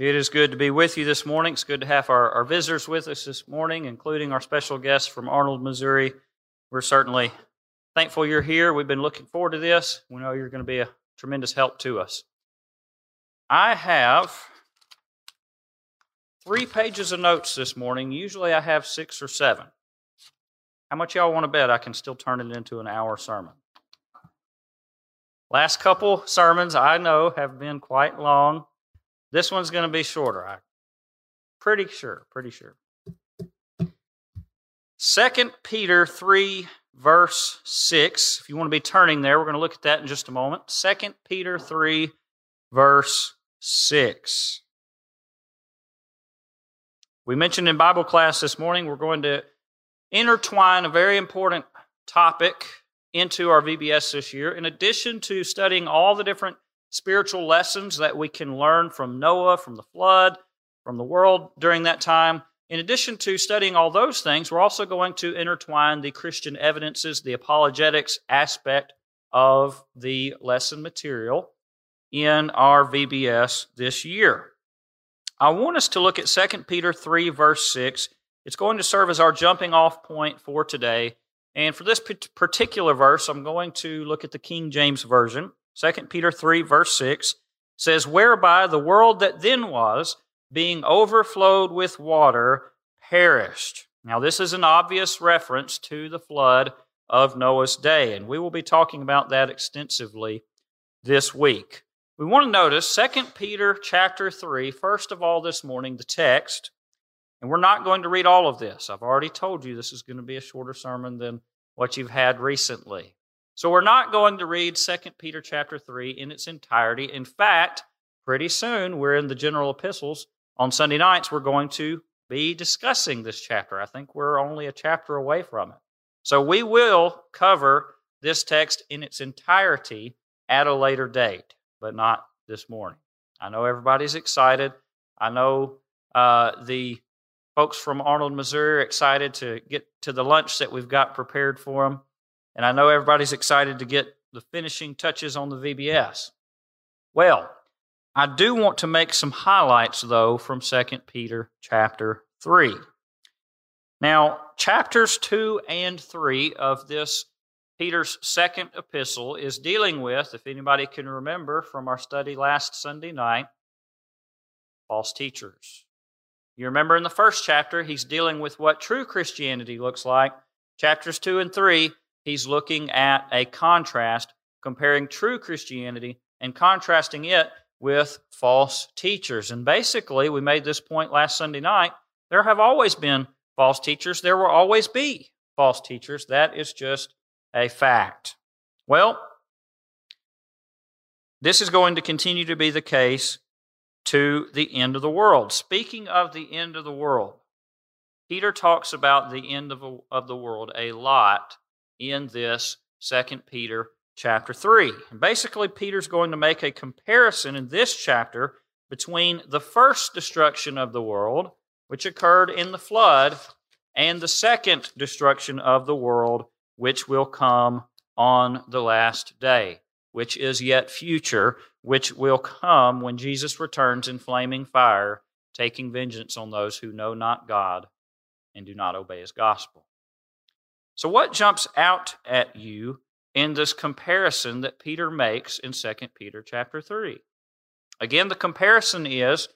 It is good to be with you this morning. It's good to have our, our visitors with us this morning, including our special guests from Arnold, Missouri. We're certainly thankful you're here. We've been looking forward to this. We know you're going to be a tremendous help to us. I have three pages of notes this morning. Usually I have six or seven. How much y'all want to bet I can still turn it into an hour sermon? Last couple sermons I know have been quite long. This one's going to be shorter. I'm pretty sure, pretty sure. Second Peter 3 verse 6. If you want to be turning there, we're going to look at that in just a moment. Second Peter 3 verse 6. We mentioned in Bible class this morning we're going to intertwine a very important topic into our VBS this year. In addition to studying all the different spiritual lessons that we can learn from Noah, from the flood, from the world during that time. In addition to studying all those things, we're also going to intertwine the Christian evidences, the apologetics aspect of the lesson material in our VBS this year. I want us to look at 2 Peter 3, verse 6. It's going to serve as our jumping off point for today. And for this particular verse, I'm going to look at the King James Version. 2 Peter 3, verse 6 says, Whereby the world that then was, being overflowed with water, perished. Now, this is an obvious reference to the flood of Noah's day, and we will be talking about that extensively this week. We want to notice 2 Peter chapter 3, first of all this morning, the text, and we're not going to read all of this. I've already told you this is going to be a shorter sermon than what you've had recently. So we're not going to read 2 Peter chapter 3 in its entirety. In fact, pretty soon we're in the general epistles. On Sunday nights, we're going to be discussing this chapter. I think we're only a chapter away from it. So we will cover this text in its entirety at a later date, but not this morning. I know everybody's excited. I know uh, the folks from Arnold, Missouri are excited to get to the lunch that we've got prepared for them. And I know everybody's excited to get the finishing touches on the VBS. Well, I do want to make some highlights though from 2 Peter chapter 3. Now, chapters 2 and 3 of this Peter's second epistle is dealing with, if anybody can remember from our study last Sunday night, false teachers. You remember in the first chapter, he's dealing with what true Christianity looks like. Chapters 2 and 3, he's looking at a contrast, comparing true Christianity and contrasting it with false teachers. And basically, we made this point last Sunday night there have always been false teachers, there will always be false teachers. That is just a fact. Well, this is going to continue to be the case to the end of the world. Speaking of the end of the world, Peter talks about the end of, of the world a lot in this Second Peter chapter 3. And basically, Peter's going to make a comparison in this chapter between the first destruction of the world, which occurred in the flood, and the second destruction of the world, which will come on the last day, which is yet future, which will come when Jesus returns in flaming fire, taking vengeance on those who know not God and do not obey his gospel. So, what jumps out at you in this comparison that Peter makes in 2 Peter chapter 3? Again, the comparison is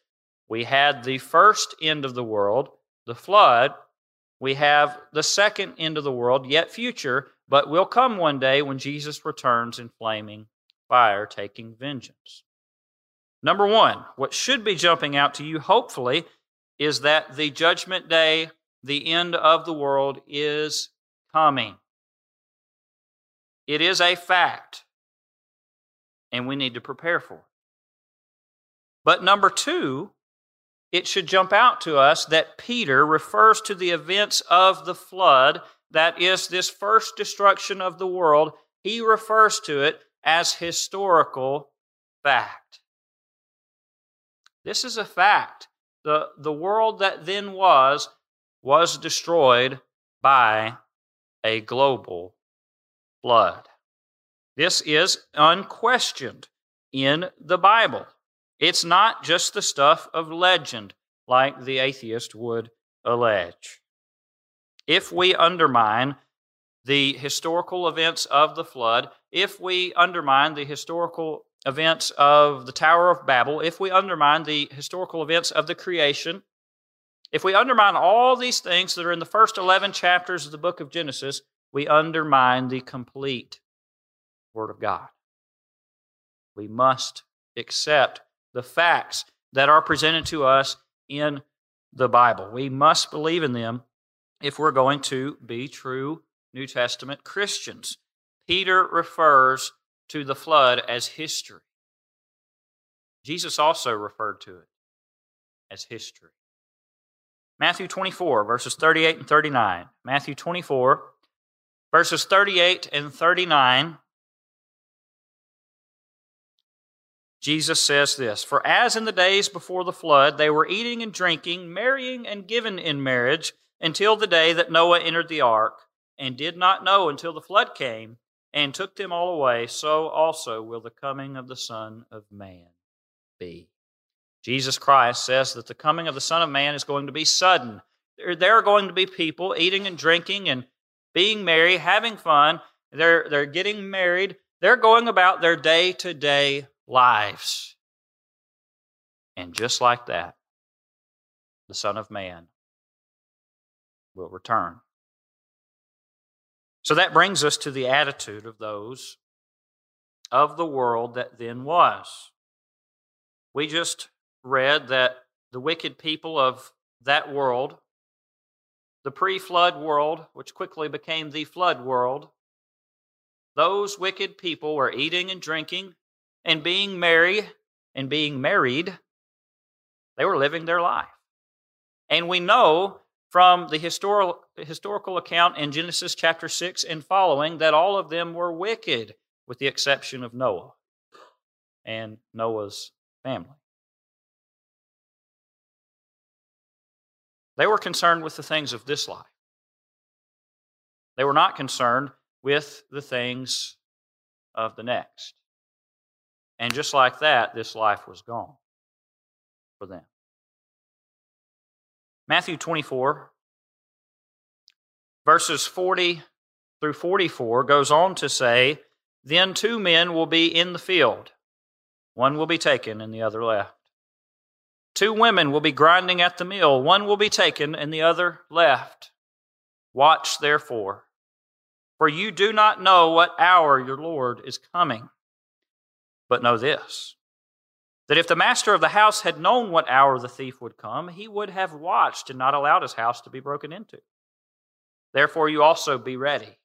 we had the first end of the world, the flood. We have the second end of the world, yet future, but will come one day when Jesus returns in flaming fire, taking vengeance. Number one, what should be jumping out to you, hopefully, is that the judgment day, the end of the world, is coming. It is a fact, and we need to prepare for it. But number two, it should jump out to us that Peter refers to the events of the flood, that is, this first destruction of the world, he refers to it as historical fact. This is a fact. The, the world that then was was destroyed by a global flood. This is unquestioned in the Bible. It's not just the stuff of legend, like the atheist would allege. If we undermine the historical events of the flood, if we undermine the historical events of the Tower of Babel, if we undermine the historical events of the creation, if we undermine all these things that are in the first 11 chapters of the book of Genesis, we undermine the complete Word of God. We must accept the facts that are presented to us in the Bible. We must believe in them if we're going to be true New Testament Christians. Peter refers to the flood as history. Jesus also referred to it as history. Matthew 24, verses 38 and 39. Matthew 24, verses 38 and 39. Jesus says this For as in the days before the flood, they were eating and drinking, marrying and given in marriage until the day that Noah entered the ark, and did not know until the flood came and took them all away, so also will the coming of the Son of Man be. Jesus Christ says that the coming of the Son of Man is going to be sudden. There are going to be people eating and drinking and being merry, having fun. They're, they're getting married. They're going about their day to day lives. And just like that, the Son of Man will return. So that brings us to the attitude of those of the world that then was. We just read that the wicked people of that world, the pre flood world, which quickly became the flood world, those wicked people were eating and drinking and being merry and being married. They were living their life. And we know from the historical, historical account in Genesis chapter 6 and following that all of them were wicked, with the exception of Noah and Noah's family. They were concerned with the things of this life. They were not concerned with the things of the next. And just like that, this life was gone for them. Matthew 24, verses 40 through 44, goes on to say, Then two men will be in the field, one will be taken and the other left. Two women will be grinding at the mill, one will be taken and the other left. Watch therefore, for you do not know what hour your Lord is coming. But know this that if the master of the house had known what hour the thief would come, he would have watched and not allowed his house to be broken into. Therefore, you also be ready,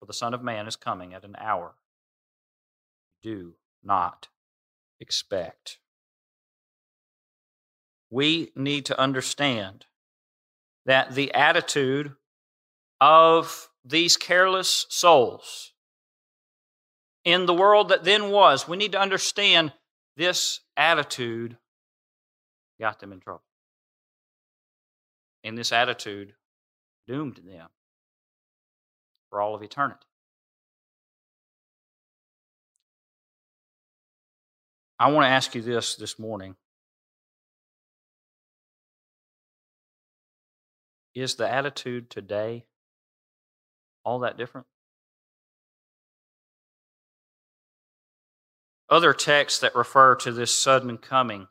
for the Son of Man is coming at an hour do not expect. We need to understand that the attitude of these careless souls in the world that then was, we need to understand this attitude got them in trouble. And this attitude doomed them for all of eternity. I want to ask you this this morning. Is the attitude today all that different? other texts that refer to this sudden coming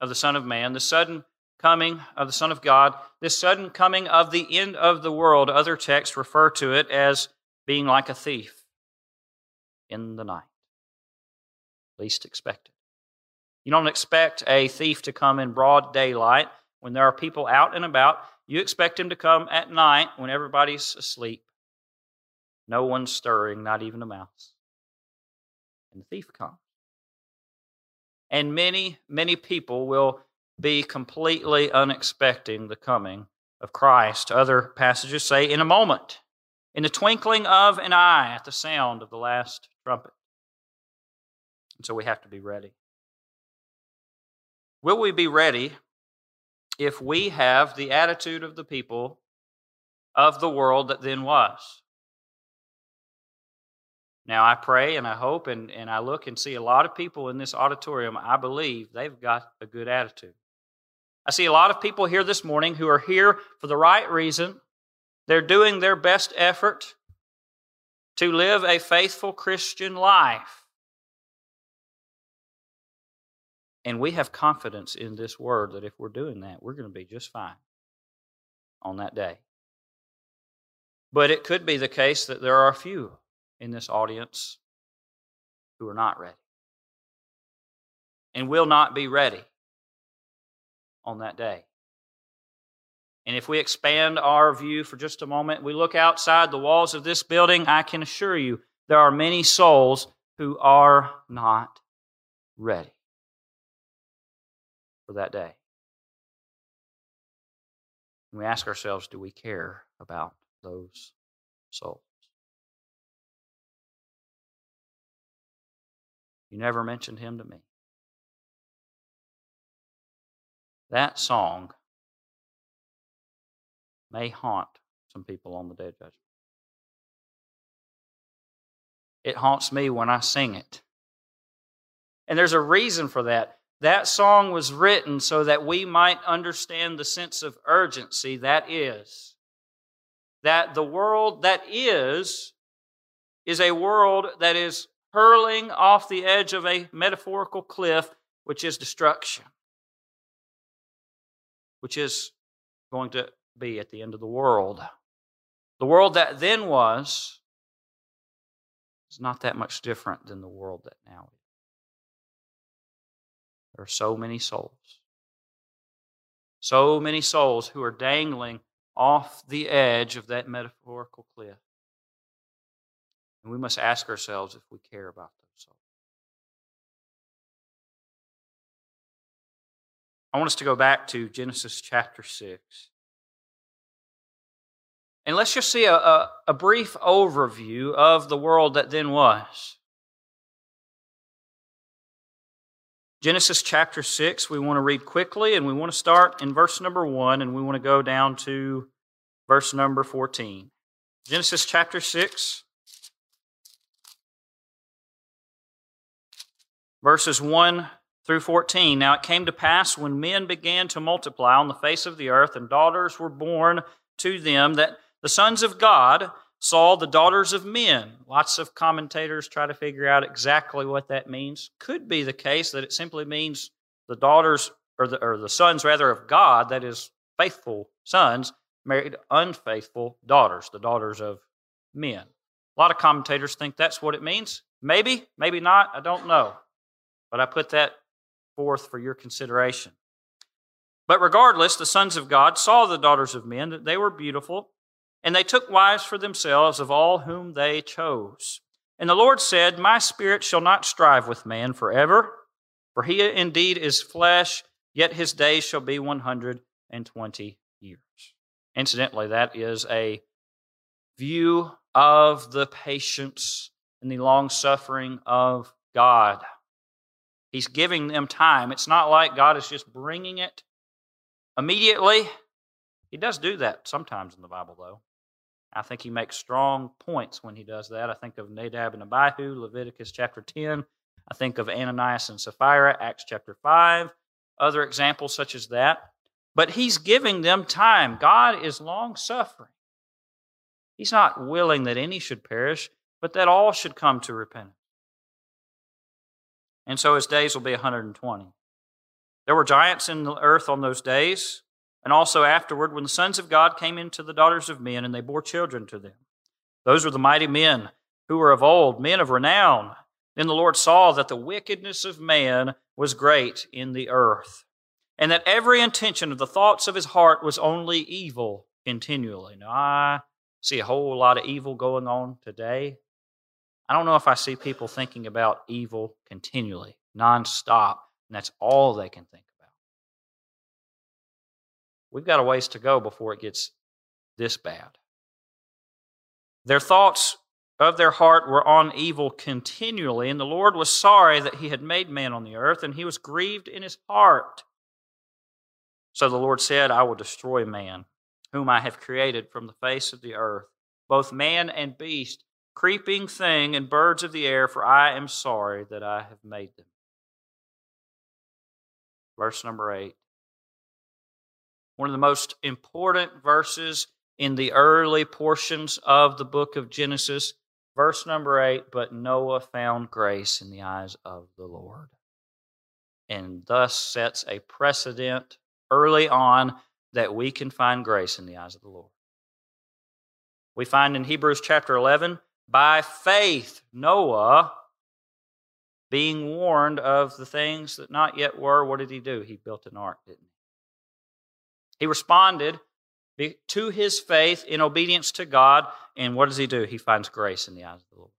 of the Son of Man, the sudden coming of the Son of God, this sudden coming of the end of the world, other texts refer to it as being like a thief in the night. Least expected. You don't expect a thief to come in broad daylight when there are people out and about. You expect him to come at night when everybody's asleep. No one's stirring, not even a mouse and the thief comes. And many, many people will be completely unexpecting the coming of Christ. Other passages say, in a moment, in the twinkling of an eye, at the sound of the last trumpet. And so we have to be ready. Will we be ready if we have the attitude of the people of the world that then was? Now, I pray and I hope and, and I look and see a lot of people in this auditorium, I believe they've got a good attitude. I see a lot of people here this morning who are here for the right reason. They're doing their best effort to live a faithful Christian life. And we have confidence in this word that if we're doing that, we're going to be just fine on that day. But it could be the case that there are a few in this audience who are not ready and will not be ready on that day. And if we expand our view for just a moment, we look outside the walls of this building, I can assure you there are many souls who are not ready for that day. And we ask ourselves do we care about those souls? You never mentioned him to me. That song may haunt some people on the day of judgment. It haunts me when I sing it. And there's a reason for that. That song was written so that we might understand the sense of urgency that is. That the world that is, is a world that is hurling off the edge of a metaphorical cliff, which is destruction which is going to be at the end of the world. The world that then was is not that much different than the world that now is. There are so many souls, so many souls who are dangling off the edge of that metaphorical cliff. And we must ask ourselves if we care about them. I want us to go back to Genesis chapter 6. And let's just see a, a, a, brief overview of the world that then was. Genesis chapter 6, we want to read quickly, and we want to start in verse number 1, and we want to go down to verse number 14. Genesis chapter 6, verses 1 through 14. Now it came to pass when men began to multiply on the face of the earth, and daughters were born to them, that the sons of God saw the daughters of men. Lots of commentators try to figure out exactly what that means. Could be the case that it simply means the daughters, or the, or the sons rather, of God, that is, faithful sons, married unfaithful daughters, the daughters of men. A lot of commentators think that's what it means. Maybe, maybe not, I don't know. But I put that forth for your consideration. But regardless, the sons of God saw the daughters of men, that they were beautiful, and they took wives for themselves of all whom they chose. And the Lord said, My spirit shall not strive with man forever, for he indeed is flesh, yet his days shall be 120 years. Incidentally, that is a view of the patience and the long suffering of God. He's giving them time. It's not like God is just bringing it immediately. He does do that sometimes in the Bible, though. I think he makes strong points when he does that. I think of Nadab and Abihu, Leviticus chapter 10. I think of Ananias and Sapphira, Acts chapter 5. Other examples such as that. But he's giving them time. God is long suffering. He's not willing that any should perish, but that all should come to repentance and so his days will be 120. There were giants in the earth on those days, and also afterward when the sons of God came into the daughters of men, and they bore children to them. Those were the mighty men who were of old, men of renown. Then the Lord saw that the wickedness of man was great in the earth, and that every intention of the thoughts of his heart was only evil continually. Now, I see a whole lot of evil going on today. I don't know if I see people thinking about evil continually, nonstop, and that's all they can think. We've got a ways to go before it gets this bad. Their thoughts of their heart were on evil continually, and the Lord was sorry that he had made man on the earth, and he was grieved in his heart. So the Lord said, I will destroy man, whom I have created from the face of the earth, both man and beast creeping thing and birds of the air, for I am sorry that I have made them. Verse number 8. One of the most important verses in the early portions of the book of Genesis. Verse number 8 But Noah found grace in the eyes of the Lord. And thus sets a precedent early on that we can find grace in the eyes of the Lord. We find in Hebrews chapter 11, by faith, Noah, being warned of the things that not yet were, what did he do? He built an ark, didn't he? He responded to his faith in obedience to God, and what does he do? He finds grace in the eyes of the Lord.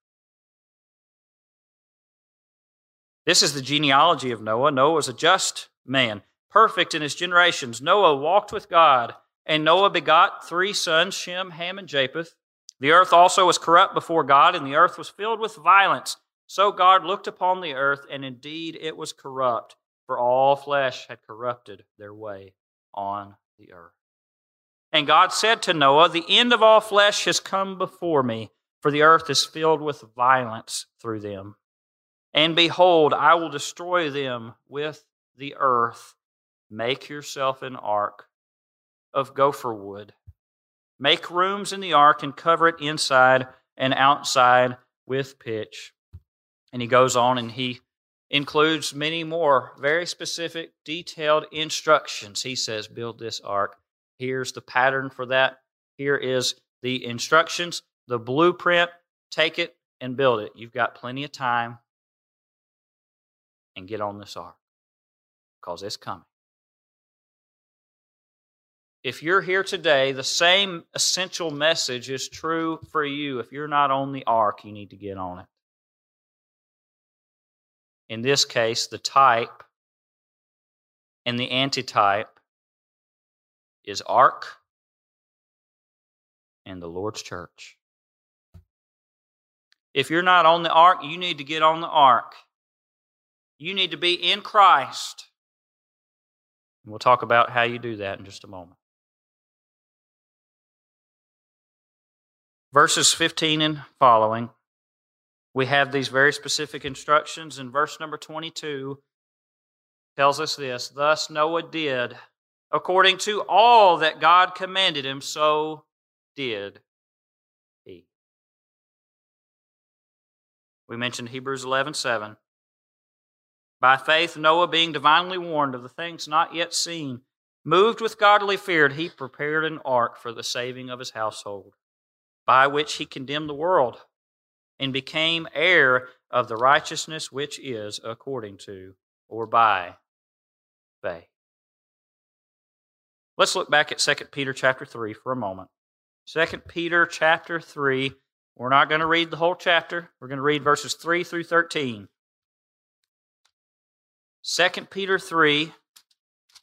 This is the genealogy of Noah. Noah was a just man, perfect in his generations. Noah walked with God and Noah begot three sons, Shem, Ham, and Japheth. The earth also was corrupt before God, and the earth was filled with violence. So God looked upon the earth, and indeed it was corrupt, for all flesh had corrupted their way on the earth. And God said to Noah, The end of all flesh has come before me, for the earth is filled with violence through them. And behold, I will destroy them with the earth. Make yourself an ark of gopher wood. Make rooms in the ark and cover it inside and outside with pitch. And he goes on and he includes many more very specific, detailed instructions. He says, Build this ark. Here's the pattern for that. Here is the instructions, the blueprint. Take it and build it. You've got plenty of time. And get on this ark because it's coming if you're here today, the same essential message is true for you. If you're not on the ark, you need to get on it. In this case, the type and the antitype is ark and the Lord's church. If you're not on the ark, you need to get on the ark. You need to be in Christ. And we'll talk about how you do that in just a moment. verses 15 and following, we have these very specific instructions. In verse number 22, tells us this Thus Noah did, according to all that God commanded him, so did he. We mentioned Hebrews 11 7. By faith, Noah, being divinely warned of the things not yet seen, moved with godly fear, he prepared an ark for the saving of his household by which he condemned the world and became heir of the righteousness which is according to or by faith. Let's look back at 2 Peter chapter 3 for a moment. 2 Peter chapter 3, we're not going to read the whole chapter. We're going to read verses 3 through 13. 2 Peter 3,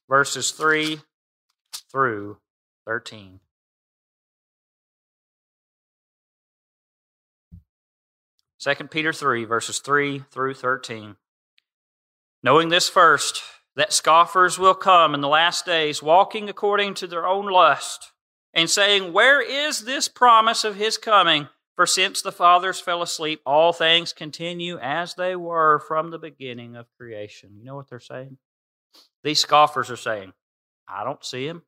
verses 3 through 13. 2 Peter 3, verses 3 through 13. Knowing this first, that scoffers will come in the last days, walking according to their own lust, and saying, Where is this promise of his coming? For since the fathers fell asleep, all things continue as they were from the beginning of creation. You know what they're saying? These scoffers are saying, I don't see him.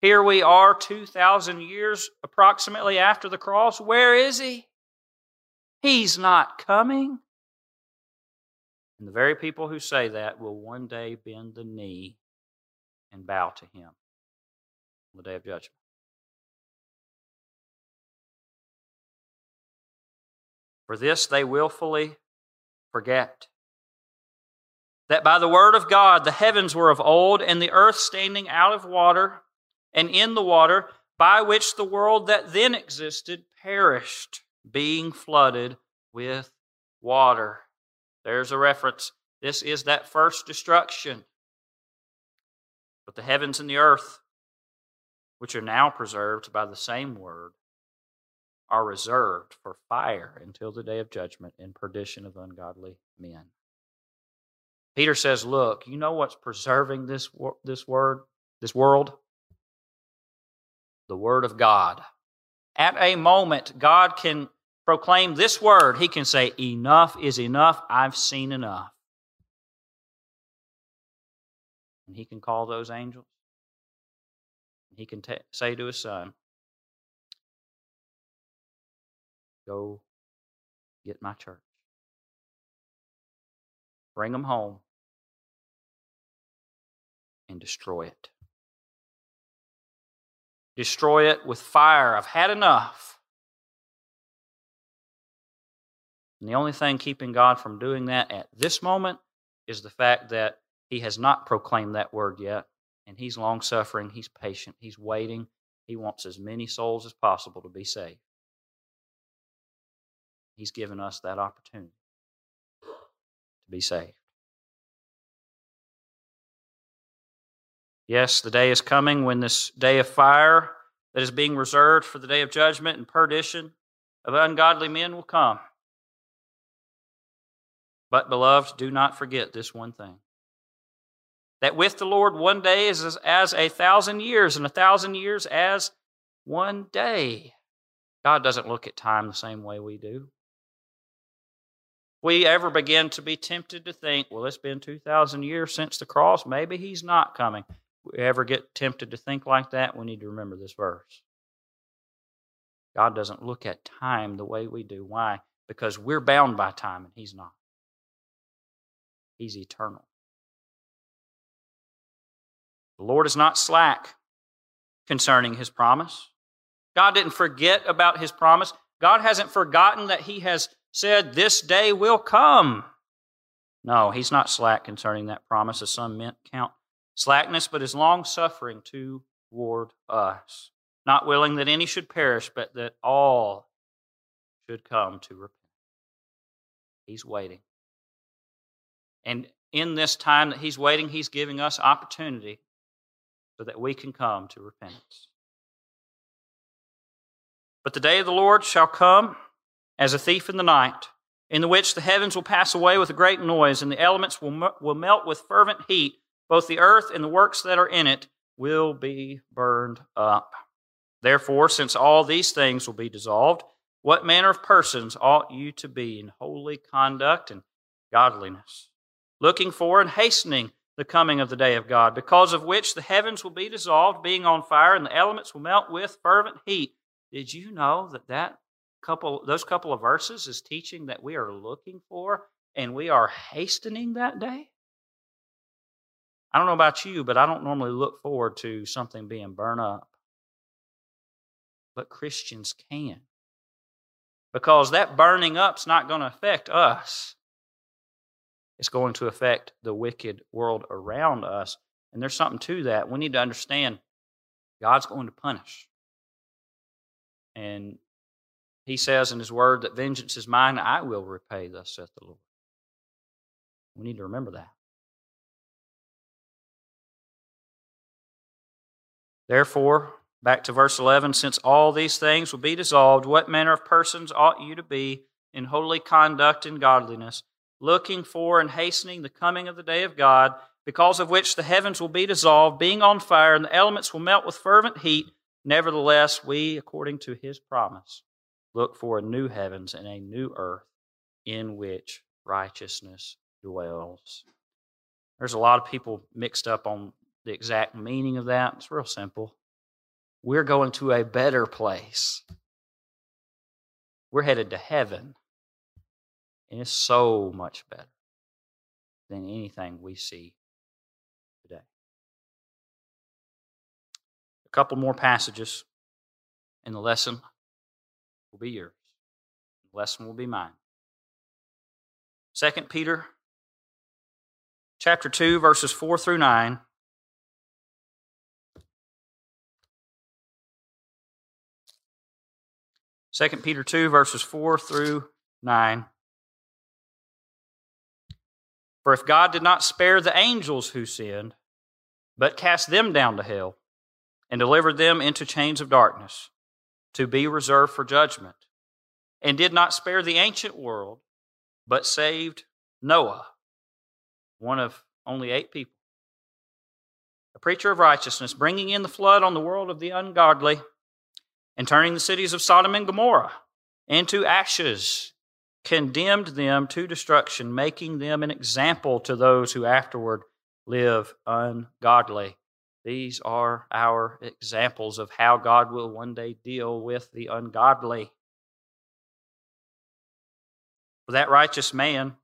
Here we are, 2,000 years approximately after the cross. Where is he? He's not coming. And the very people who say that will one day bend the knee and bow to him on the day of judgment. For this they willfully forget that by the word of God the heavens were of old, and the earth standing out of water and in the water, by which the world that then existed perished being flooded with water. There's a reference. This is that first destruction. But the heavens and the earth, which are now preserved by the same word, are reserved for fire until the day of judgment and perdition of ungodly men. Peter says, Look, you know what's preserving this, this word, this world? The Word of God. At a moment, God can proclaim this word, he can say, Enough is enough. I've seen enough. And he can call those angels. He can t- say to his son, Go get my church. Bring them home and destroy it. Destroy it with fire. I've had enough. And the only thing keeping God from doing that at this moment is the fact that He has not proclaimed that word yet. And He's long suffering, He's patient, He's waiting. He wants as many souls as possible to be saved. He's given us that opportunity to be saved. Yes, the day is coming when this day of fire that is being reserved for the day of judgment and perdition of ungodly men will come. But, beloved, do not forget this one thing that with the Lord one day is as, as a thousand years, and a thousand years as one day. God doesn't look at time the same way we do. We ever begin to be tempted to think, well, it's been 2,000 years since the cross, maybe he's not coming. We ever get tempted to think like that, we need to remember this verse. God doesn't look at time the way we do. Why? Because we're bound by time and he's not. He's eternal. The Lord is not slack concerning his promise. God didn't forget about his promise. God hasn't forgotten that he has said, This day will come. No, he's not slack concerning that promise, as some men count slackness, but is long suffering toward us, not willing that any should perish, but that all should come to repent. He's waiting. And in this time that He's waiting, He's giving us opportunity so that we can come to repentance. But the day of the Lord shall come as a thief in the night, in the which the heavens will pass away with a great noise, and the elements will, will melt with fervent heat. Both the earth and the works that are in it will be burned up. Therefore, since all these things will be dissolved, what manner of persons ought you to be in holy conduct and godliness? looking for and hastening the coming of the day of God, because of which the heavens will be dissolved, being on fire, and the elements will melt with fervent heat. Did you know that that couple, those couple of verses is teaching that we are looking for and we are hastening that day? I don't know about you, but I don't normally look forward to something being burned up. But Christians can. Because that burning up's not going to affect us. It's going to affect the wicked world around us. And there's something to that. We need to understand God's going to punish. And he says in his word that vengeance is mine, I will repay, thus saith the Lord. We need to remember that. Therefore, back to verse 11, since all these things will be dissolved, what manner of persons ought you to be in holy conduct and godliness? looking for and hastening the coming of the day of God, because of which the heavens will be dissolved, being on fire, and the elements will melt with fervent heat. Nevertheless, we, according to his promise, look for a new heavens and a new earth in which righteousness dwells. There's a lot of people mixed up on the exact meaning of that. It's real simple. We're going to a better place. We're headed to heaven. And it's so much better than anything we see today. A couple more passages, and the lesson will be yours. The lesson will be mine. Second Peter chapter 2, verses 4 through 9. Second Peter 2, verses 4 through 9. For if God did not spare the angels who sinned, but cast them down to hell and delivered them into chains of darkness to be reserved for judgment, and did not spare the ancient world, but saved Noah, one of only eight people, a preacher of righteousness, bringing in the flood on the world of the ungodly, and turning the cities of Sodom and Gomorrah into ashes, condemned them to destruction, making them an example to those who afterward live ungodly. These are our examples of how God will one day deal with the ungodly. For that righteous man,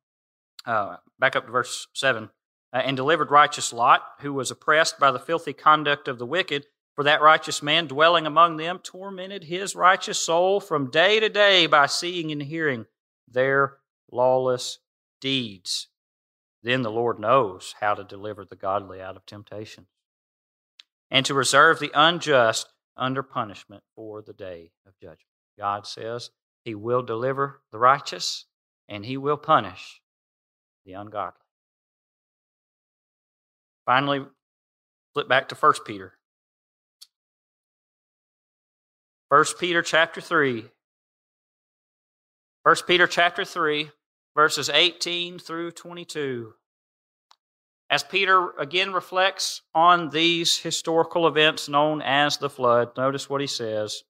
uh, back up to verse 7, uh, and delivered righteous Lot, who was oppressed by the filthy conduct of the wicked. For that righteous man dwelling among them tormented his righteous soul from day to day by seeing and hearing their lawless deeds. Then the Lord knows how to deliver the godly out of temptation and to reserve the unjust under punishment for the day of judgment. God says he will deliver the righteous and he will punish the ungodly. Finally, flip back to 1 Peter. 1 Peter chapter 3. 1 Peter chapter 3, verses 18 through 22. As Peter again reflects on these historical events known as the flood, notice what he says,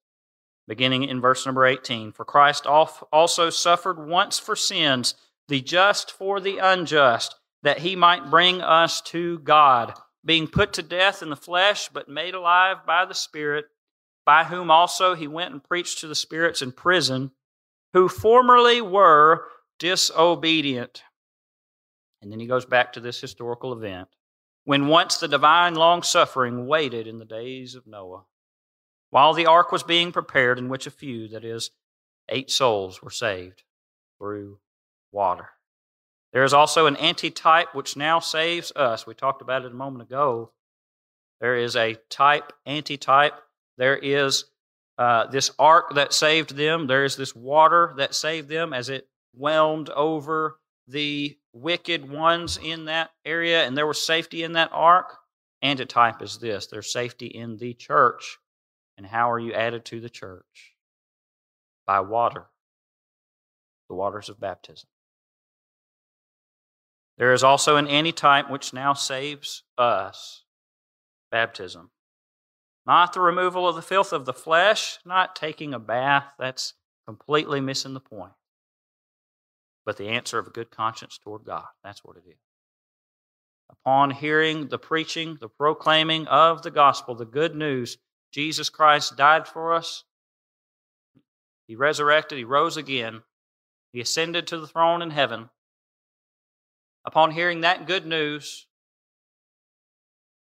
beginning in verse number 18. For Christ also suffered once for sins, the just for the unjust, that he might bring us to God, being put to death in the flesh, but made alive by the Spirit, by whom also he went and preached to the spirits in prison, who formerly were disobedient and then he goes back to this historical event when once the divine long suffering waited in the days of Noah, while the ark was being prepared, in which a few, that is, eight souls, were saved through water. There is also an antitype which now saves us. We talked about it a moment ago. There is a type, antitype. There is uh, this ark that saved them. There is this water that saved them as it whelmed over the wicked ones in that area and there was safety in that ark. Antitype is this there's safety in the church. And how are you added to the church? By water, the waters of baptism. There is also an antitype which now saves us baptism. Not the removal of the filth of the flesh, not taking a bath. That's completely missing the point but the answer of a good conscience toward God. That's what it is. Upon hearing the preaching, the proclaiming of the gospel, the good news, Jesus Christ died for us. He resurrected, He rose again, He ascended to the throne in heaven. Upon hearing that good news,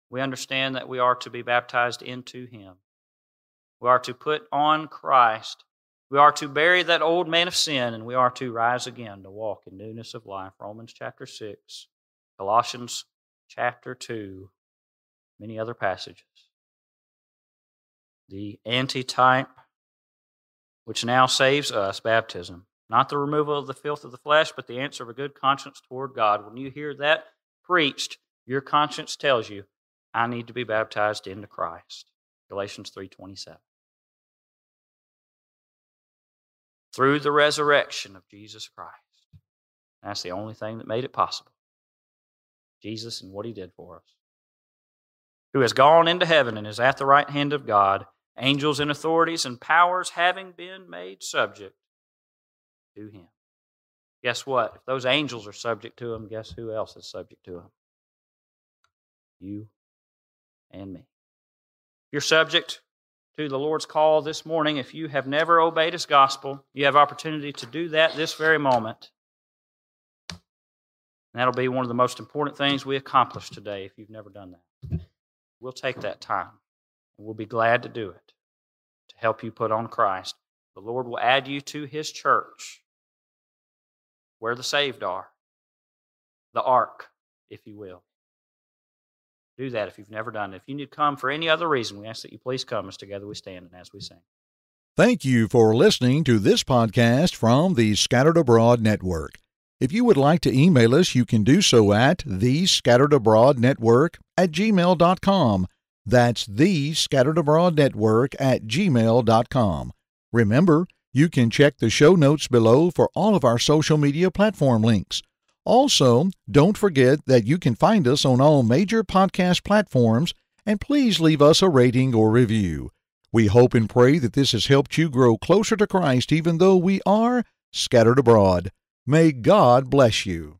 we understand that we are to be baptized into Him. We are to put on Christ we are to bury that old man of sin and we are to rise again to walk in newness of life. Romans chapter 6, Colossians chapter 2, many other passages. The antitype, which now saves us, baptism. Not the removal of the filth of the flesh, but the answer of a good conscience toward God. When you hear that preached, your conscience tells you, I need to be baptized into Christ. Galatians 3:27. through the resurrection of Jesus Christ. That's the only thing that made it possible. Jesus and what he did for us. Who has gone into heaven and is at the right hand of God, angels and authorities and powers having been made subject to him. Guess what? If those angels are subject to him, guess who else is subject to him? You and me. You're subject to the Lord's call this morning. If you have never obeyed His gospel, you have opportunity to do that this very moment. And that'll be one of the most important things we accomplish today if you've never done that. We'll take that time and we'll be glad to do it to help you put on Christ. The Lord will add you to His church where the saved are, the ark, if you will do that if you've never done it. If you need to come for any other reason, we ask that you please come as together we stand and as we sing. Thank you for listening to this podcast from the Scattered Abroad Network. If you would like to email us, you can do so at the Scattered Abroad Network at gmail.com. That's the Scattered Abroad Network at gmail.com. Remember, you can check the show notes below for all of our social media platform links. Also, don't forget that you can find us on all major podcast platforms and please leave us a rating or review. We hope and pray that this has helped you grow closer to Christ even though we are scattered abroad. May God bless you.